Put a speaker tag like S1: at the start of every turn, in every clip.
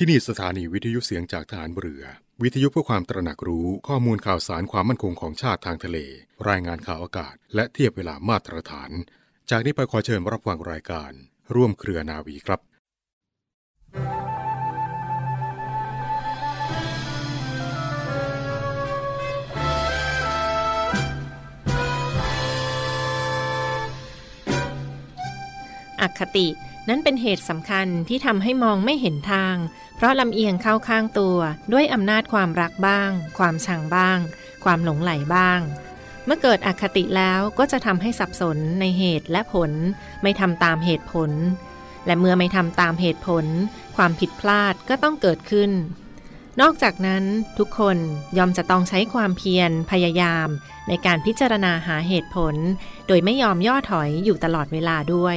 S1: ที่นี่สถานีวิทยุเสียงจากฐานเรือ วิทยุเพื่อความตระหนักรู้ข้อมูลข่าวสารความมั่นคงของชาติทางทะเล รายงานข่าวอากาศ และเทียบเวลามาตรฐาน จากนี้ไปขอเชิญรับฟังรายการ ร่วมเครือนาวีครับ
S2: อคตินั้นเป็นเหตุสำคัญที่ทำให้มองไม่เห็นทาง เพราะลำเอียงเข้าข้างตัวด้วยอำนาจความรักบ้าง ความชังบ้าง ความหลงไหลบ้าง เมื่อเกิดอคติแล้วก็จะทำให้สับสนในเหตุและผล ไม่ทำตามเหตุผล และเมื่อไม่ทำตามเหตุผล ความผิดพลาดก็ต้องเกิดขึ้น นอกจากนั้นทุกคนยอมจะต้องใช้ความเพียรพยายาม ในการพิจารณาหาเหตุผล โดยไม่ยอมย่อถอยอยู่ตลอดเวลาด้วย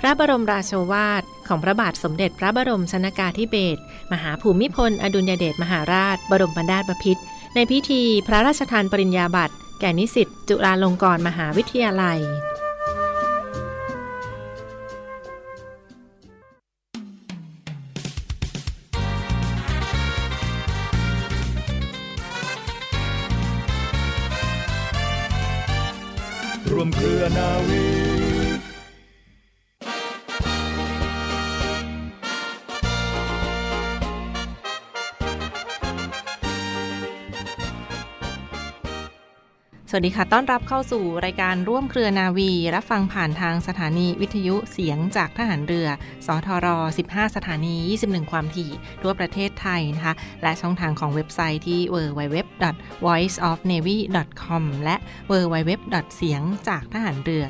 S2: พระบรมราโชวาท ของพระบาทสมเด็จพระบรมชนากาธิเบศรมหาภูมิพล อดุลยเดชมหาราช บรมบรรดาบพิตรในพิธีพระราชทานปริญญาบัตรแก่นิสิตจุฬาลงกรณ์มหาวิทยาลัย สวัสดีค่ะ ต้อนรับเข้าสู่รายการร่วมเครือนาวี รับฟังผ่านทางสถานีวิทยุเสียงจากทหารเรือ สทร 15 สถานี 21 ความถี่ ทั่วประเทศไทยนะคะ และช่องทางของเว็บไซต์ที่ www.voiceofnavy.com และ www. เสียงจากทหารเรือ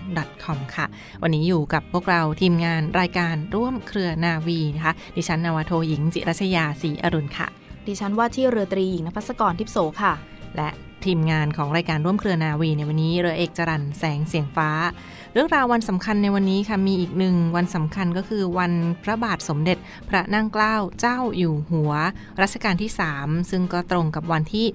S2: .com ค่ะ วันนี้อยู่กับพวกเราทีมงานรายการร่วมเครือนาวีนะคะ ดิฉันนาวาโทหญิงจิรัชยาศรีอรุณค่ะ
S3: ดิฉันว่าที่เรือตรีหญิงนภัสกรทิพโสค่ะ
S2: และ ทีมงานของรายการร่วมเครือนาวีในวันนี้เรือเอกจรันแสงเสียงฟ้า เรื่องราววันสำคัญในวันนี้ค่ะมีอีกหนึ่งวันสำคัญก็คือวันพระบาทสมเด็จพระนั่งเกล้าเจ้าอยู่หัว รัชกาลที่ 3 ซึ่งก็ตรงกับวันที่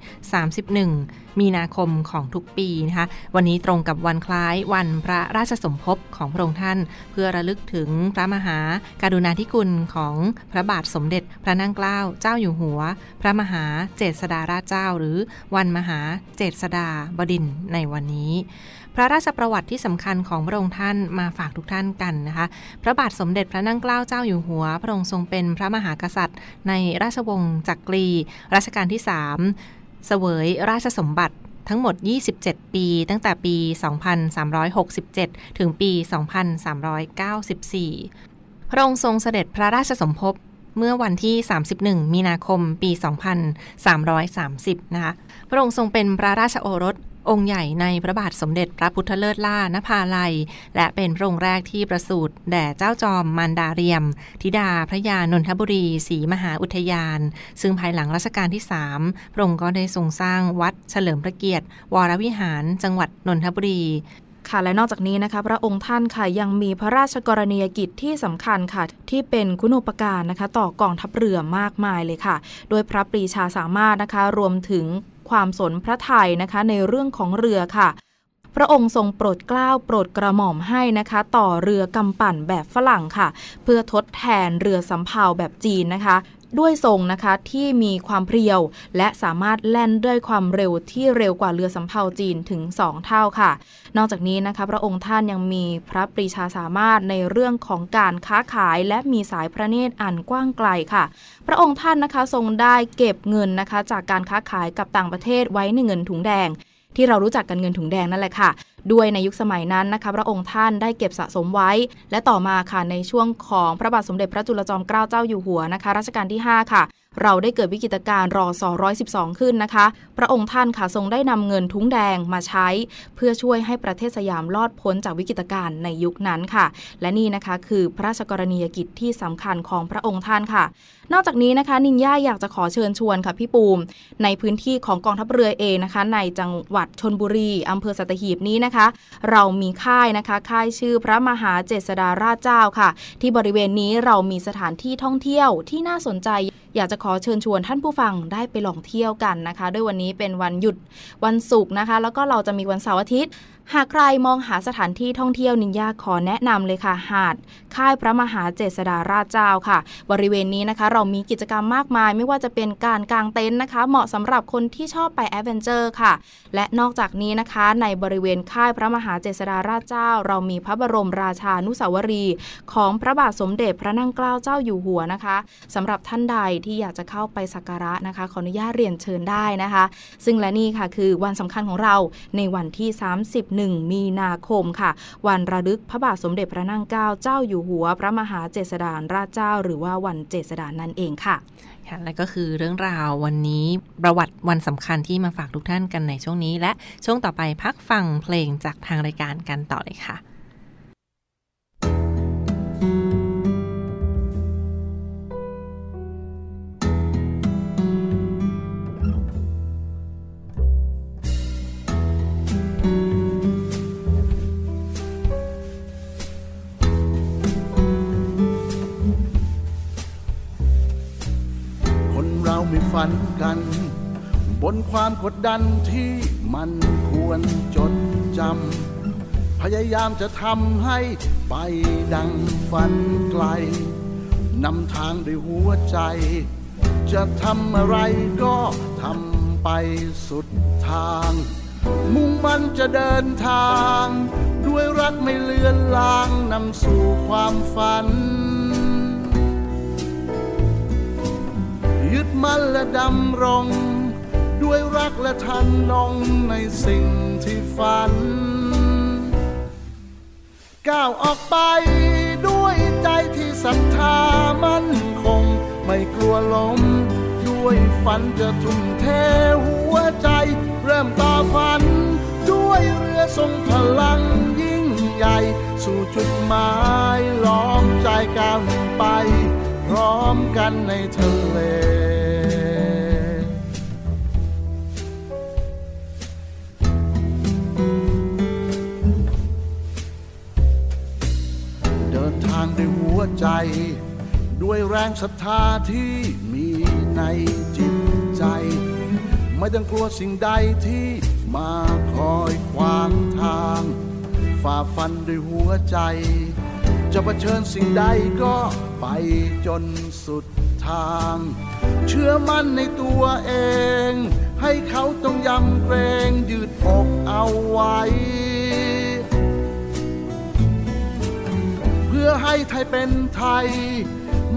S2: 31 มีนาคมของทุกปีนะคะวันนี้ตรงกับวันคล้ายวันพระราชสมภพของพระองค์ท่าน เพื่อระลึกถึงพระมหาการุณาธิคุณของพระบาทสมเด็จพระนั่งเกล้าเจ้าอยู่หัว พระมหาเจษฎาราชเจ้า หรือวันมหาเจษฎาบดินในวันนี้ พระราชประวัติที่สำคัญของพระองค์ท่านมาฝากทุกท่านกันนะคะ พระบาทสมเด็จพระนั่งเกล้าเจ้าอยู่หัว พระองค์ทรงเป็นพระมหากษัตริย์ ในราชวงศ์จักรี รัชกาลที่3เสวยราชสมบัติทั้งหมด 27 ปี ตั้งแต่ปี 2367 ถึงปี 2394 พระองค์ทรงเสด็จพระราชสมภพเมื่อวันที่ 31 มีนาคม ปี 2330 นะคะ พระองค์ทรงเป็นพระราชโอรส องค์ใหญ่ในพระบาทสมเด็จพระพุทธเลิศล่านภาลัย และเป็นพระองค์แรกที่ประสูติแด่เจ้าจอมมารดาเรียม ธิดาพระยานนทบุรีศรีมหาอุทยาน ซึ่งภายหลังรัชกาลที่ 3 พระองค์ก็ได้ทรงสร้างวัดเฉลิมพระเกียรติ วรวิหาร จังหวัดนนทบุรี
S3: ค่ะและนอกจากนี้นะคะ พระองค์ท่านค่ะยังมีพระราชกรณียกิจที่สำคัญค่ะ ที่เป็นคุณูปการนะคะ ต่อกองทัพเรือมากมายเลยค่ะ โดยพระปรีชาสามารถนะคะ รวมถึงความสนพระไทยนะคะในเรื่องของเรือค่ะ พระองค์ทรงโปรดเกล้าโปรดกระหม่อมให้นะคะ ต่อเรือกำปั่นแบบฝรั่งค่ะ เพื่อทดแทนเรือสำเภาแบบจีนนะคะ ด้วยทรงนะคะที่มีความเพรียว และสามารถแล่นด้วยความเร็วที่เร็วกว่าเรือสำเภาจีนถึง 2 เท่าค่ะ นอกจากนี้นะคะพระองค์ท่านยังมีพระปรีชาสามารถในเรื่องของการค้าขาย และมีสายพระเนตรอันกว้างไกลค่ะ พระองค์ท่านนะคะทรงได้เก็บเงินนะคะจากการค้าขายกับต่างประเทศไว้ในเงินถุงแดง ที่เรารู้จักกันเงินถุงแดงนั่นแหละค่ะ ด้วยในยุคสมัยนั้นนะคะพระองค์ท่านได้เก็บสะสมไว้ และต่อมาค่ะในช่วงของพระบาทสมเด็จพระจุลจอมเกล้าเจ้าอยู่หัวนะคะรัชกาลที่ 5 ค่ะ เราได้เกิดวิกฤตการณ์รอสอ112 ขึ้นนะคะ พระองค์ท่านค่ะทรงได้นำเงินทุงแดงมาใช้ เพื่อช่วยให้ประเทศสยามรอดพ้นจากวิกฤตการณ์ในยุคนั้นค่ะ และนี่นะคะคือพระราชกรณียกิจที่สำคัญของพระองค์ท่านค่ะนอกจากนี้นะคะนินย่าอยากจะขอเชิญชวนค่ะพี่ปูม ในพื้นที่ของกองทัพเรือเองนะคะ ในจังหวัดชนบุรีอำเภอสัตหีบนี้นะคะ เรามีค่ายนะคะ ค่ายชื่อพระมหาเจษฎาราชเจ้าค่ะ ที่บริเวณนี้เรามีสถานที่ท่องเที่ยวที่น่าสนใจอยากจะขอเชิญชวนท่านผู้ฟังได้ไปลองเที่ยวกันนะคะ ด้วยวันนี้เป็นวันหยุดวันศุกร์นะคะ แล้วก็เราจะมีวันเสาร์อาทิตย์ หากใครมองหาสถานที่ท่องเที่ยวนินยาขอแนะนำเลยค่ะหาด ค่ายพระมหาเจษฎาราชเจ้าค่ะ บริเวณนี้นะคะ เรามีกิจกรรมมากมาย ไม่ว่าจะเป็นการกางเต็นท์นะคะ เหมาะสำหรับคนที่ชอบไป adventure ค่ะ และนอกจากนี้นะคะ ในบริเวณค่ายพระมหาเจษฎาราชเจ้า เรามีพระบรมราชานุสาวรีย์ของพระบาทสมเด็จพระนั่งเกล้าเจ้าอยู่หัวนะคะสำหรับท่านใดที่อยากจะเข้าไปสักการะนะคะขออนุญาตเรียนเชิญได้นะคะ ซึ่งและนี่ค่ะคือวันสำคัญของเราในวันที่1 มีนาคมค่ะ วันระลึกพระบาทสมเด็จพระนั่งเกล้าเจ้าอยู่หัว พระมหาเจษฎาราชเจ้า หรือว่าวันเจษฎานั่นเองค่ะ
S2: ค่ะและก็คือเรื่องราววันนี้ประวัติวันสำคัญที่มาฝากทุกท่านกันในช่วงนี้ และช่วงต่อไปพักฟังเพลงจากทางรายการกันต่อเลยค่ะ
S4: กดดันที่มันควรจดจำ พยายามจะทำให้ไปดังฝันไกล นำทางด้วยหัวใจ จะทำอะไรก็ทำไปสุดทาง มุ่งมันจะเดินทาง ด้วยรักไม่เลือนลางนำสู่ความฝันยึดมั่นและดำรง ด้วยรักและทันนงในสิ่งที่ฝัน ก้าวออกไปด้วยใจที่ศรัทธามั่นคง ไม่กลัวล้ม ด้วยฝันจะทุ่มเทหัวใจ เริ่มต่อฝัน ด้วยเรือทรงพลังยิ่งใหญ่ สู่จุดหมายล้อมใจก้าวไป พร้อมกันในทะเล ใจ ด้วยแรงศรัทธาที่มีในจิตใจ ไม่ต้องกลัวสิ่งใดที่มาคอยขวางทาง ฝ่าฟันด้วยหัวใจ จะเผชิญสิ่งใดก็ไปจนสุดทาง เชื่อมั่นในตัวเอง ให้เขาต้องยำเกรงยืดอกเอาไว้ อให้ไทยเป็นไทย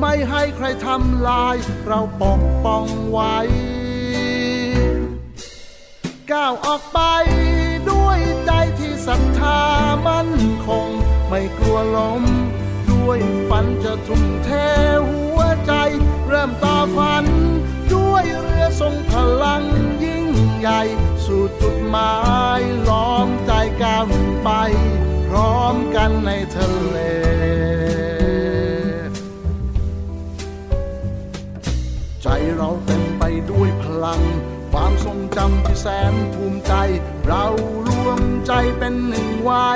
S4: ไม่ให้ใครทำลาย เราปกป้องไว้ก้าวออกไปด้วยใจที่ศรัทธามั่นคง ไม่กลัวล้ม ด้วยฝันจะทุ่มเทหัวใจ เริ่มต่อฝัน ด้วยเรือทรงพลังยิ่งใหญ่ สู่จุดหมายล้อมใจก้าวไป พร้อมกันในทะเล ใจเราเต็มไปด้วยพลัง ความทรงจำที่แสนภูมิใจ เรารวมใจเป็นหนึ่งไว้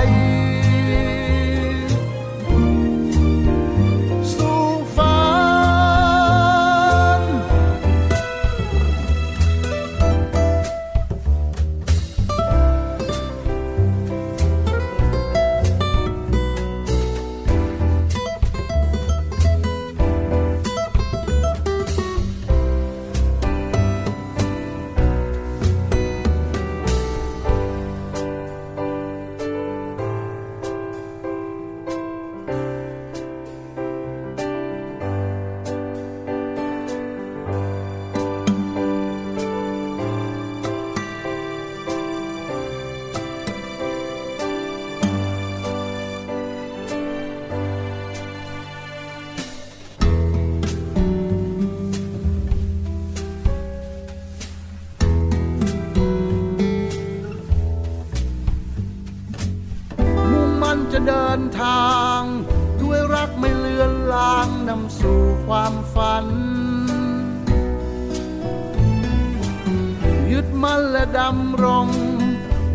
S4: และดำรง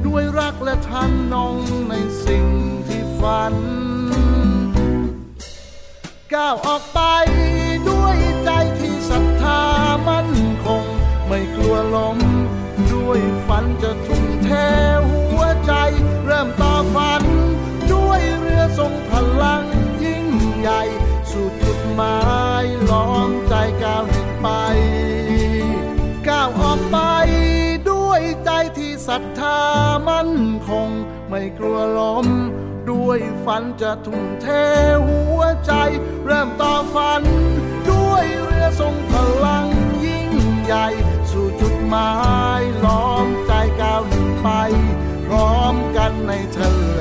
S4: ด้วยรักและทันนงในสิ่งที่ฝัน ก้าวออกไปด้วยใจที่ศรัทธามั่นคง ไม่กลัวล้มด้วยฝันจะทุ่มเทหัวใจ เริ่มต่อฝัน ด้วยเรือทรงพลังยิ่งใหญ่ สู่จุดหมายล้อมใจก้าวไป รัทธามั่นคง ไม่กลัวล้ม ด้วยฝันจะทุ่มเทหัวใจ เริ่มต่อฝัน ด้วยเรือทรงพลังยิ่งใหญ่ สู่จุดหมายล้อมใจก้าวหนึ่งไป พร้อมกันในทะเล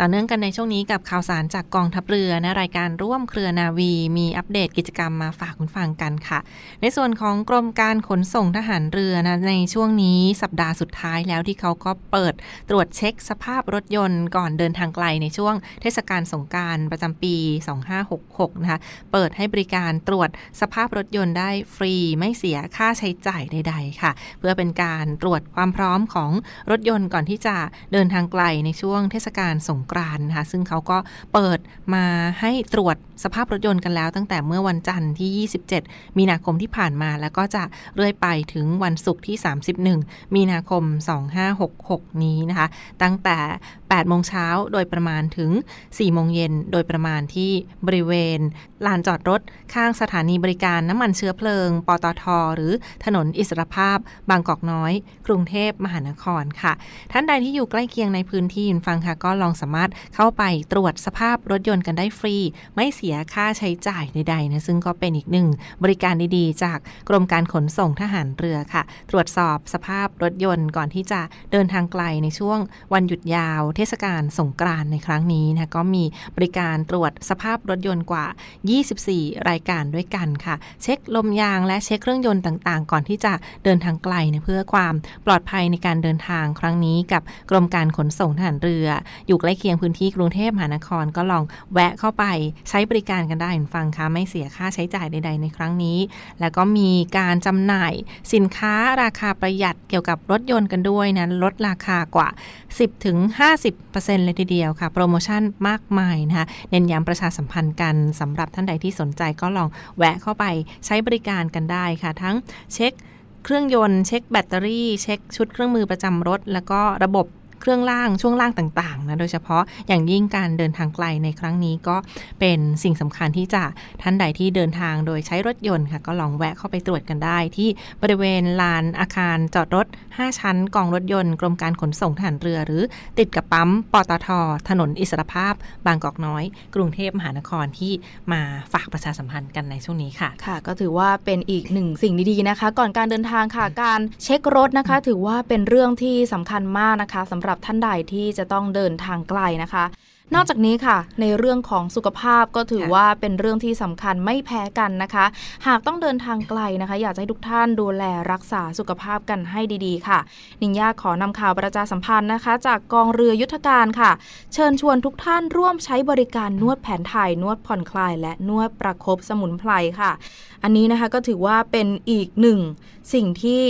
S2: ต่อเนื่องกันในช่วงนี้กับข่าวสารจากกองทัพเรือนะรายการร่วมเครือนาวี มีอัปเดตกิจกรรมมาฝากคุณฟังกันค่ะ ในส่วนของกรมการขนส่งทหารเรือนะในช่วงนี้สัปดาห์สุดท้ายแล้วที่เขาก็เปิดตรวจเช็คสภาพรถยนต์ก่อนเดินทางไกลในช่วงเทศกาลสงการประจำปี 2566 นะคะเปิดให้บริการตรวจสภาพรถยนต์ได้ฟรีไม่เสียค่าใช้จ่ายใด ๆ ค่ะ เพื่อเป็นการตรวจความพร้อมของรถยนต์ก่อนที่จะเดินทางไกลในช่วงเทศกาลสงกรานนะคะซึ่งเขาก็เปิดมาให้ตรวจสภาพรถยนต์กันแล้ว ตั้งแต่เมื่อวันจันทร์ที่ 27 มีนาคมที่ผ่านมา แล้วก็จะเรื่อยไปถึงวันศุกร์ที่ 31 มีนาคม 2566 นี้นะคะ ตั้งแต่ 8 โมงเช้าโดยประมาณถึง 4 โมงเย็นโดยประมาณที่บริเวณลานจอดรถข้างสถานีบริการน้ำมันเชื้อเพลิง ปตท หรือถนนอิสรภาพ บางกอกน้อย กรุงเทพมหานครค่ะ ท่านใดที่อยู่ใกล้เคียงในพื้นที่ฟังค่ะก็ลองสามารถเข้าไปตรวจสภาพรถยนต์กันได้ฟรี ไม่เสียค่าใช้จ่ายใดๆนะซึ่งก็เป็นอีกหนึ่งบริการดีๆ จากกรมการขนส่งทหารเรือค่ะ ตรวจสอบสภาพรถยนต์ก่อนที่จะเดินทางไกลในช่วงวันหยุดยาว เทศกาลสงกรานในครั้งนี้นะก็มีบริการตรวจสภาพรถยนต์กว่า 24 รายการด้วยกันค่ะ เช็คลมยางและเช็คเครื่องยนต์ต่างๆ ก่อนที่จะเดินทางไกลนะเพื่อความปลอดภัยในการเดินทางครั้งนี้กับกรมการขนส่งทหารเรือ อยู่ใกล้เคียงพื้นที่กรุงเทพมหานครก็ลองแวะเข้าไปใช้บริการกันได้คุณฟังคะไม่เสียค่าใช้จ่ายใด ๆ ในครั้งนี้ แล้วก็มีการจำหน่ายสินค้าราคาประหยัดเกี่ยวกับรถยนต์กันด้วยนะลดราคากว่า 10ถึง50%เลยทีเดียวค่ะ โปรโมชั่นมากมายนะคะเน้นย้ำประชาสัมพันธ์กันสำหรับท่านใดที่สนใจก็ลองแวะเข้าไปใช้บริการกันได้ค่ะ ทั้งเช็คเครื่องยนต์เช็คแบตเตอรี่ เช็คชุดเครื่องมือประจำรถ แล้วก็ระบบ เครื่องล่างช่วงล่างต่างๆนะโดยเฉพาะอย่างยิ่งการเดินทางไกลในครั้งนี้ก็เป็นสิ่งสำคัญที่จะท่านใดที่เดินทางโดยใช้รถยนต์ค่ะก็ลองแวะเข้าไปตรวจกันได้ ที่บริเวณลานอาคารจอดรถ 5 ชั้น กองรถยนต์ กรมการขนส่งทหารเรือ หรือติดกับปั๊มปตทถนนอิสรภาพ บางกอกน้อย กรุงเทพมหานครที่มาฝากประชาสัมพันธ์กันในช่วงนี้ค่ะ
S3: ค่ะ ก็ถือว่าเป็นอีกหนึ่งสิ่งดีๆนะคะ ก่อนการเดินทางค่ะการเช็ครถนะคะ ถือว่าเป็นเรื่องที่สำคัญมากนะคะสำหรับท่านใดที่จะต้องเดินทางไกลนะคะ นอกจากนี้ค่ะ ในเรื่องของสุขภาพก็ถือ
S2: ค่ะ
S3: ว่าเป็นเรื่องที่สำคัญไม่แพ้กันนะคะ หากต้องเดินทางไกลนะคะ อยากจะให้ทุกท่านดูแลรักษาสุขภาพกันให้ดีๆ ค่ะ นิงยาขอนำข่าวประชาสัมพันธ์นะคะ จากกองเรือยุทธการค่ะ เชิญชวนทุกท่านร่วมใช้บริการนวดแผนไทยนวดผ่อนคลาย และนวดประคบสมุนไพรค่ะ อันนี้นะคะก็ถือว่าเป็นอีกหนึ่งสิ่งที่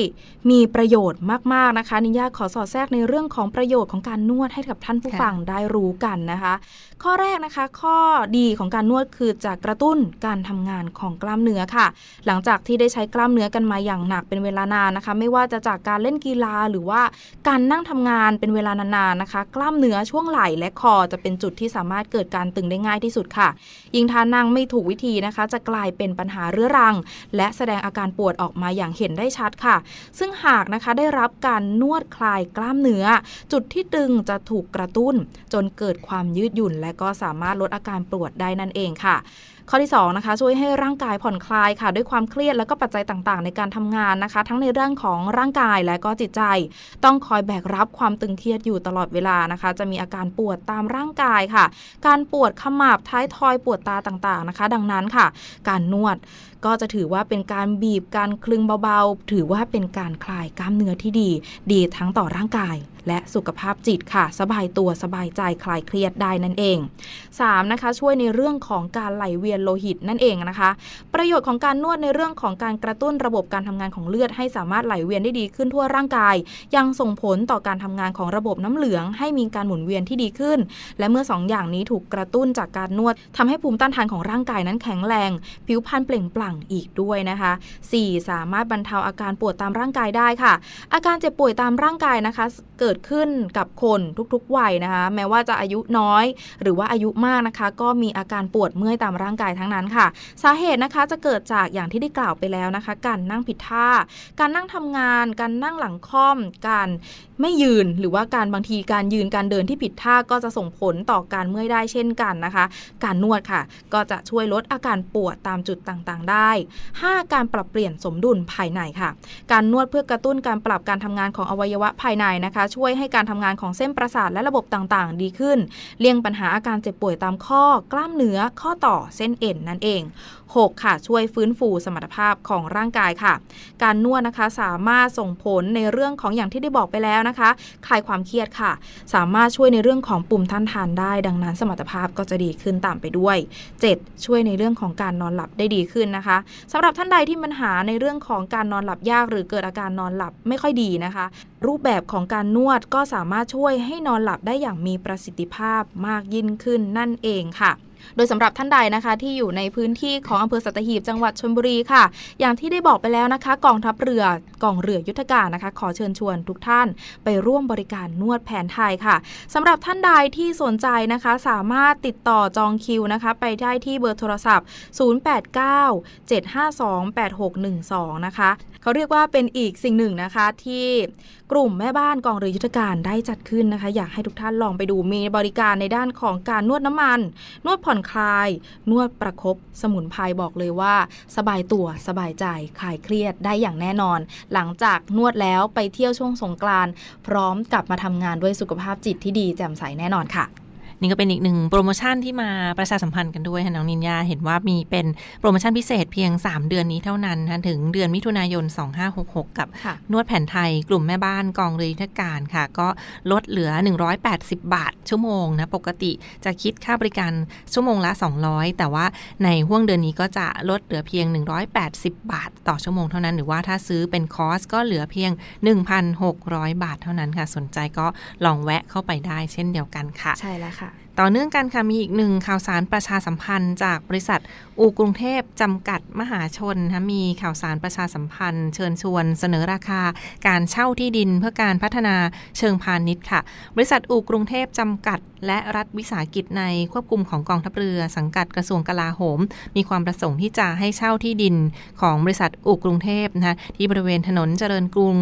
S3: มีประโยชน์มากๆนะคะนิยาขอสอดแทรกในเรื่องของประโยชน์ของการนวดให้กับท่านผู้
S2: ค่ะ
S3: ฟังได้รู้กันนะคะนะคะ ข้อแรกนะคะ ข้อดีของการนวดคือจะกระตุ้นการทำงานของกล้ามเนื้อค่ะ หลังจากที่ได้ใช้กล้ามเนื้อกันมาอย่างหนักเป็นเวลานานนะคะ ไม่ว่าจะจากการเล่นกีฬาหรือว่าการนั่งทำงานเป็นเวลานานๆนะคะ กล้ามเนื้อช่วงไหล่และคอจะเป็นจุดที่สามารถเกิดการตึงได้ง่ายที่สุดค่ะ ยิ่งทานั่งไม่ถูกวิธีนะคะ จะกลายเป็นปัญหาเรื้อรัง และแสดงอาการปวดออกมาอย่างเห็นได้ชัดค่ะ ซึ่งหากนะคะได้รับการนวดคลายกล้ามเนื้อ จุดที่ตึงจะถูกกระตุ้น จนเกิดความยืดหยุ่นและก็สามารถลดอาการปวดได้นั่นเองค่ะ ข้อที่2นะคะช่วยให้ร่างกายผ่อนคลายค่ะ ด้วยความเครียดและก็ปัจจัยต่างๆ ในการทำงานนะคะ ทั้งในเรื่องของร่างกายและก็จิตใจ ต้องคอยแบกรับความตึงเครียดอยู่ตลอดเวลานะคะ จะมีอาการปวดตามร่างกายค่ะ การปวดขมับท้ายทอยปวดตาต่างๆนะคะ ดังนั้นค่ะ การนวด ก็จะถือว่าเป็นการบีบการคลึงเบาๆ ถือว่าเป็นการคลายกล้ามเนื้อที่ดี ดีทั้งต่อร่างกาย และสุขภาพจิตค่ะ สบายตัวสบายใจคลายเครียดได้นั่นเอง 3. นะคะ ช่วยในเรื่องของการไหลเวียนโลหิตนั่นเองนะคะ ประโยชน์ของการนวดในเรื่องของการกระตุ้นระบบการทำงานของเลือด ให้สามารถไหลเวียนได้ดีขึ้นทั่วร่างกาย ยังส่งผลต่อการทำงานของระบบน้ำเหลือง ให้มีการหมุนเวียนที่ดีขึ้น และเมื่อ 2อย่างนี้ถูกกระตุ้นจากการนวดทำให้ภูมิต้านทานของร่างกายนั้นแข็งแรง ผิวพรรณเปล่งปลั่งอีกด้วยนะคะ 4. สามารถบรรเทาอาการปวดตามร่างกายได้ค่ะ อาการเจ็บป่วยตามร่างกายนะคะ เกิดขึ้นกับคนทุกๆวัยนะคะ แม้ว่าจะอายุน้อย หรือว่าอายุมากนะคะ ก็มีอาการปวดเมื่อยตามร่างกายทั้งนั้นค่ะ สาเหตุนะคะจะเกิดจากอย่างที่ได้กล่าวไปแล้วนะคะ การนั่งผิดท่า การนั่งทำงาน การนั่งหลังค่อม การไม่ยืนหรือว่าการบางทีการยืนการเดินที่ผิดท่าก็จะส่งผลต่อการเมื่อยได้เช่นกันนะคะ การนวดค่ะ ก็จะช่วยลดอาการปวดตามจุดต่างๆ ได้ 5. การปรับเปลี่ยนสมดุลภายในค่ะ การนวดเพื่อกระตุ้นการปรับการทำงานของอวัยวะภายในนะคะ ช่วยให้การทำงานของเส้นประสาทและระบบต่างๆ ดีขึ้น เลี่ยงปัญหาอาการเจ็บป่วยตามข้อกล้ามเนื้อข้อต่อเส้นเอ็นนั่นเอง 6. ค่ะ ช่วยฟื้นฟูสมรรถภาพของร่างกายค่ะ การนวดนะคะสามารถส่งผลในเรื่องของอย่างที่ได้บอกไปแล้วนะคะ คลายความเครียดค่ะ สามารถช่วยในเรื่องของปุ่มท่านทานได้ ดังนั้นสมรรถภาพก็จะดีขึ้นตามไปด้วย 7. ช่วยในเรื่องของการนอนหลับได้ดีขึ้นนะคะสำหรับท่านใดที่ปัญหาในเรื่องของการนอนหลับยาก หรือเกิดอาการนอนหลับไม่ค่อยดีนะคะ รูปแบบของการนวดก็สามารถช่วยให้นอนหลับได้อย่างมีประสิทธิภาพมากยิ่งขึ้นนั่นเองค่ะ โดยสำหรับท่านใดนะคะ ที่อยู่ในพื้นที่ของอำเภอสัตหีบจังหวัดชลบุรีค่ะ อย่างที่ได้บอกไปแล้วนะคะ กองทัพเรือกองเรือยุทธการนะคะ ขอเชิญชวนทุกท่านไปร่วมบริการนวดแผนไทยค่ะสำหรับท่านใดที่สนใจนะคะ สามารถติดต่อจองคิวนะคะ ไปได้ที่เบอร์โทรศัพท์ 089-752-8612 นะคะเขาเรียกว่าเป็นอีกสิ่งหนึ่งนะคะที่กลุ่มแม่บ้านกองเรือยุทธการได้จัดขึ้นนะคะ อยากให้ทุกท่านลองไปดูมีบริการในด้านของการนวดน้ำมัน นวดผ่อนคลาย นวดประครบสมุนไพรบอกเลยว่า สบายตัวสบายใจคลายเครียดได้อย่างแน่นอน หลังจากนวดแล้วไปเที่ยวช่วงสงกรานต์พร้อมกลับมาทำงานด้วยสุขภาพจิตที่ดีแจ่มใสแน่นอนค่ะ
S2: นี่ก็เป็นอีกหนึ่งโปรโมชั่นที่มาประชาสัมพันธ์กันด้วยค่ะน้องนินยาเห็นว่ามีเป็นโปรโมชั่นพิเศษเพียง 3 เดือนนี้เท่านั้นนะถึงเดือนมิถุนายน 2566 กับ
S3: ค่ะ
S2: นวดแผนไทยกลุ่มแม่บ้านกองเรือยุทธการค่ะ ก็ลดเหลือ 180 บาทชั่วโมงนะปกติจะคิดค่าบริการชั่วโมงละ 200 แต่ว่าในห่วงเดือนนี้ก็จะลดเหลือเพียง 180 บาท ต่อชั่วโมงเท่านั้นหรือว่าถ้าซื้อเป็นคอร์สก็เหลือเพียง 1,600 บาทเท่านั้นค่ะ สนใจก็ลองแวะเข้าไปได้เช่นเดียวกันค่ะ
S3: ใช่แล้วค่ะ
S2: ต่อเนื่องกันค่ะมีอีกหนึ่งข่าวสารประชาสัมพันธ์จากบริษัท อูกรุงเทพจำกัดมหาชนนะมีข่าวสารประชาสัมพันธ์ เชิญชวนเสนอราคา การเช่าที่ดินเพื่อการพัฒนาเชิงพาณิชย์ค่ะ บริษัทอูกรุงเทพจำกัด และรัฐวิสาหกิจในควบคุมของกองทัพเรือสังกัดกระทรวงกลาโหม มีความประสงค์ที่จะให้เช่าที่ดินของบริษัทอูกรุงเทพนะที่บริเวณถนนเจริญกรุง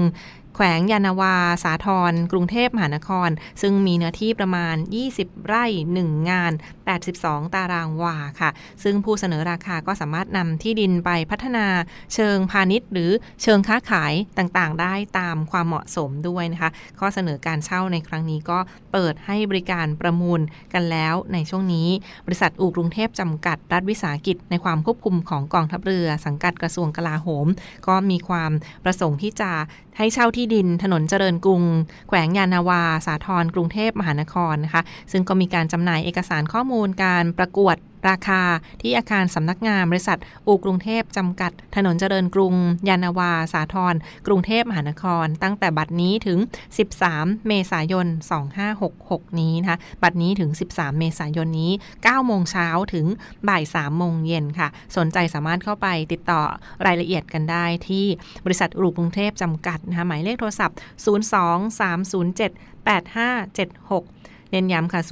S2: แขวงยานาวา สาทรกรุงเทพมหานคร ซึ่งมีเนื้อที่ประมาณ 20 ไร่ 1 งาน 82 ตารางวาค่ะ ซึ่งผู้เสนอราคาก็สามารถนำที่ดินไปพัฒนาเชิงพาณิชย์ หรือเชิงค้าขายต่างๆ ได้ตามความเหมาะสมด้วยนะคะ ข้อเสนอการเช่าในครั้งนี้ก็เปิดให้บริการประมูลกันแล้วในช่วงนี้ บริษัทอู่กรุงเทพจำกัดรัฐวิสาหกิจ ในความควบคุมของกองทัพเรือ สังกัดกระทรวงกลาโหม ก็มีความประสงค์ที่จะให้เช่าที่ดินถนนเจริญกรุง แขวงยานาวา สาทรกรุงเทพมหานครนะคะ ซึ่งก็มีการจำหน่ายเอกสารข้อมูลการประกวด ราคาที่อาคารสำนักงานบริษัท อูกรุงเทพจำกัด ถนนเจริญกรุง ยานาวา สาทรกรุงเทพมหานคร ตั้งแต่บัดนี้ถึง 13 เมษายน 2566 นี้นะคะบัดนี้ถึง 13 เมษายนนี้ 9 โมงเช้าถึงบ่าย 3 โมงเย็นค่ะ สนใจสามารถเข้าไปติดต่อรายละเอียดกันได้ที่บริษัทอูกรุงเทพจำกัดนะคะหมายเลขโทรศัพท์ 02307 8576 เน้นย้ำค่ะ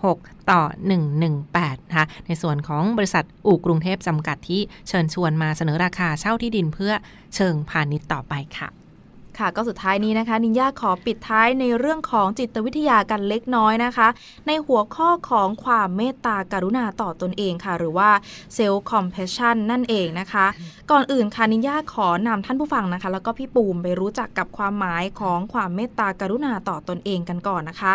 S2: 023078576 ต่อ 118 นะคะ ในส่วนของบริษัทอู่กรุงเทพจำกัดที่เชิญชวนมาเสนอราคาเช่าที่ดินเพื่อเชิงพาณิชย์ต่อไปค่ะ
S3: ค่ะก็สุดท้ายนี้นะคะนินยาขอปิดท้ายในเรื่องของจิตวิทยากันเล็กน้อยนะคะ ในหัวข้อของความเมตตากรุณาต่อตนเองค่ะ หรือว่า self compassion นั่นเองนะคะ ก่อนอื่นค่ะนินยาขอนำท่านผู้ฟังนะคะ แล้วก็พี่ปูมไปรู้จักกับความหมายของความเมตตากรุณาต่อตนเองกันก่อนนะคะ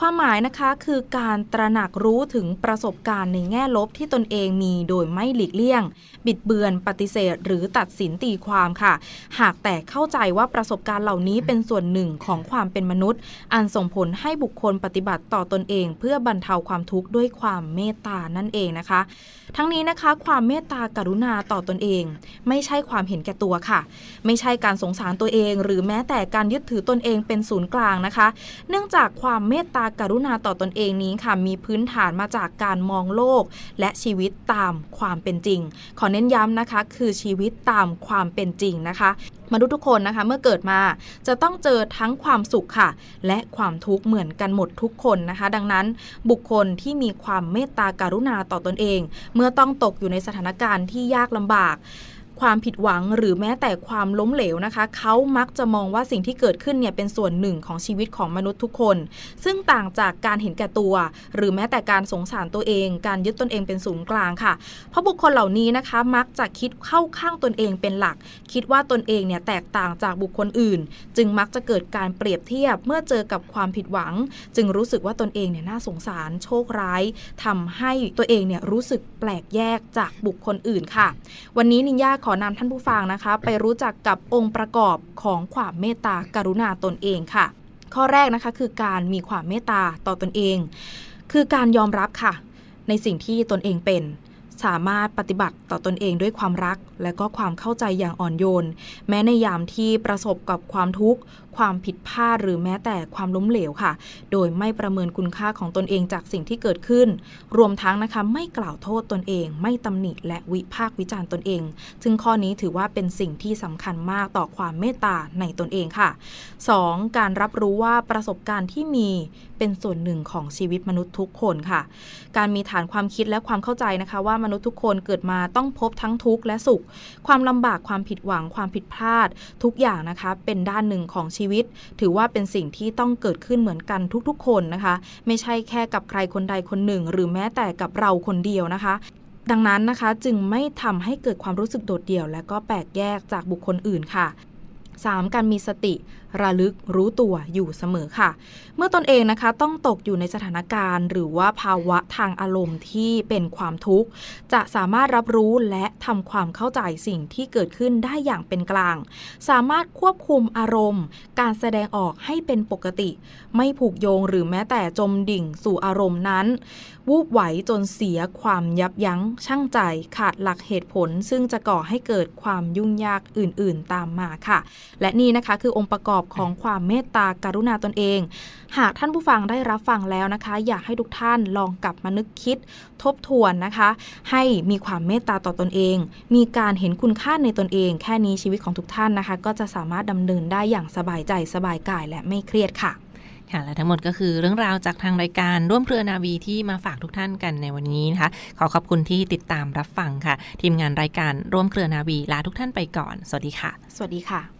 S3: ความหมายนะคะคือการตระหนักรู้ถึงประสบการณ์ในแง่ลบที่ตนเองมีโดยไม่หลีกเลี่ยง บิดเบือนปฏิเสธ หรือตัดสินตีความค่ะ หากแต่เข้าใจว่าประสบการณ์เหล่านี้เป็นส่วนหนึ่งของความเป็นมนุษย์ อันส่งผลให้บุคคลปฏิบัติต่อตนเอง เพื่อบรรเทาความทุกข์ด้วยความเมตตานั่นเองนะคะ ทั้งนี้นะคะความเมตตากรุณาต่อตนเอง ไม่ใช่ความเห็นแก่ตัวค่ะ ไม่ใช่การสงสารตัวเอง หรือแม้แต่การยึดถือตนเองเป็นศูนย์กลางนะคะ เนื่องจากความเมตตากรุณาต่อตนเองนี้ค่ะ มีพื้นฐานมาจากการมองโลก และชีวิตตามความเป็นจริง ขอเน้นย้ำนะคะ คือชีวิตตามความเป็นจริงนะคะ มนุษย์ทุกคนนะคะ เมื่อเกิดมาจะต้องเจอทั้งความสุขค่ะ และความทุกข์เหมือนกันหมดทุกคนนะคะ ดังนั้นบุคคลที่มีความเมตตาการุณาต่อตอนเอง เมื่อต้องตกอยู่ในสถานการณ์ที่ยากลำบาก ความผิดหวังหรือแม้แต่ความล้มเหลวนะคะ เขามักจะมองว่าสิ่งที่เกิดขึ้นเนี่ยเป็นส่วนหนึ่งของชีวิตของมนุษย์ทุกคน ซึ่งต่างจากการเห็นแก่ตัว หรือแม้แต่การสงสารตัวเอง การยึดตนเองเป็นศูนย์กลางค่ะ เพราะบุคคลเหล่านี้นะคะ มักจะคิดเข้าข้างตนเองเป็นหลัก คิดว่าตนเองเนี่ยแตกต่างจากบุคคลอื่น จึงมักจะเกิดการเปรียบเทียบเมื่อเจอกับความผิดหวัง จึงรู้สึกว่าตนเองเนี่ยน่าสงสารโชคร้ายทำให้ตัวเองเนี่ยรู้สึกแปลกแยกจากบุคคลอื่นค่ะ วันนี้นินยาขออนำท่านผู้ฟังนะคะ ไปรู้จักกับองค์ประกอบของความเมตตากรุณาตนเองค่ะ ข้อแรกนะคะคือการมีความเมตตาต่อตนเอง คือการยอมรับค่ะ ในสิ่งที่ตนเองเป็นสามารถปฏิบัติต่อตนเองด้วยความรัก และก็ความเข้าใจอย่างอ่อนโยน แม้ในยามที่ประสบกับความทุกข์ความผิดพลาดหรือแม้แต่ความล้มเหลวค่ะ โดยไม่ประเมินคุณค่าของตนเองจากสิ่งที่เกิดขึ้น รวมทั้งนะคะไม่กล่าวโทษตนเอง ไม่ตำหนิและวิพากษ์วิจารณ์ตนเอง ซึ่งข้อนี้ถือว่าเป็นสิ่งที่สำคัญมากต่อความเมตตาในตนเองค่ะ 2. การรับรู้ว่าประสบการณ์ที่มีเป็นส่วนหนึ่งของชีวิตมนุษย์ทุกคนค่ะ การมีฐานความคิดและความเข้าใจนะคะ ว่ามนุษย์ทุกคนเกิดมาต้องพบทั้งทุกข์และสุข ความลำบากความผิดหวังความผิดพลาด ทุกอย่างนะคะ เป็นด้านหนึ่งของชีวิต ถือว่าเป็นสิ่งที่ต้องเกิดขึ้นเหมือนกันทุกๆ คนนะคะ ไม่ใช่แค่กับใครคนใดคนหนึ่ง หรือแม้แต่กับเราคนเดียวนะคะดังนั้นนะคะจึงไม่ทำให้เกิดความรู้สึกโดดเดี่ยว และก็แปลกแยกจากบุคคลอื่นค่ะ 3. การมีสติ ระลึกรู้ตัวอยู่เสมอค่ะ เมื่อตนเองนะคะต้องตกอยู่ในสถานการณ์ หรือว่าภาวะทางอารมณ์ที่เป็นความทุกข์ จะสามารถรับรู้และทำความเข้าใจสิ่งที่เกิดขึ้นได้อย่างเป็นกลาง สามารถควบคุมอารมณ์ การแสดงออกให้เป็นปกติ ไม่ผูกโยงหรือแม้แต่จมดิ่งสู่อารมณ์นั้น วูบไหวจนเสียความยับยั้งชั่งใจขาดหลักเหตุผล ซึ่งจะก่อให้เกิดความยุ่งยากอื่น ๆ ตามมาค่ะ และนี่นะคะคือองค์ประกอบของความเมตตาการุณาตนเอง หากท่านผู้ฟังได้รับฟังแล้วนะคะ อยากให้ทุกท่านลองกลับมานึกคิดทบทวนนะคะ ให้มีความเมตตาต่อตนเอง มีการเห็นคุณค่าในตนเอง แค่นี้ชีวิตของทุกท่านนะคะ ก็จะสามารถดำเนินได้อย่างสบายใจสบายกายและไม่เครียดค่ะ
S2: ค่ะและทั้งหมดก็คือเรื่องราวจากทางรายการร่วมเครือนาวีที่มาฝากทุกท่านกันในวันนี้นะคะ ขอขอบคุณที่ติดตามรับฟังค่ะ ทีมงานรายการร่วมเครือนาวีลาทุกท่านไปก่อน สวัสดีค่ะ
S3: สวัสดีค่ะ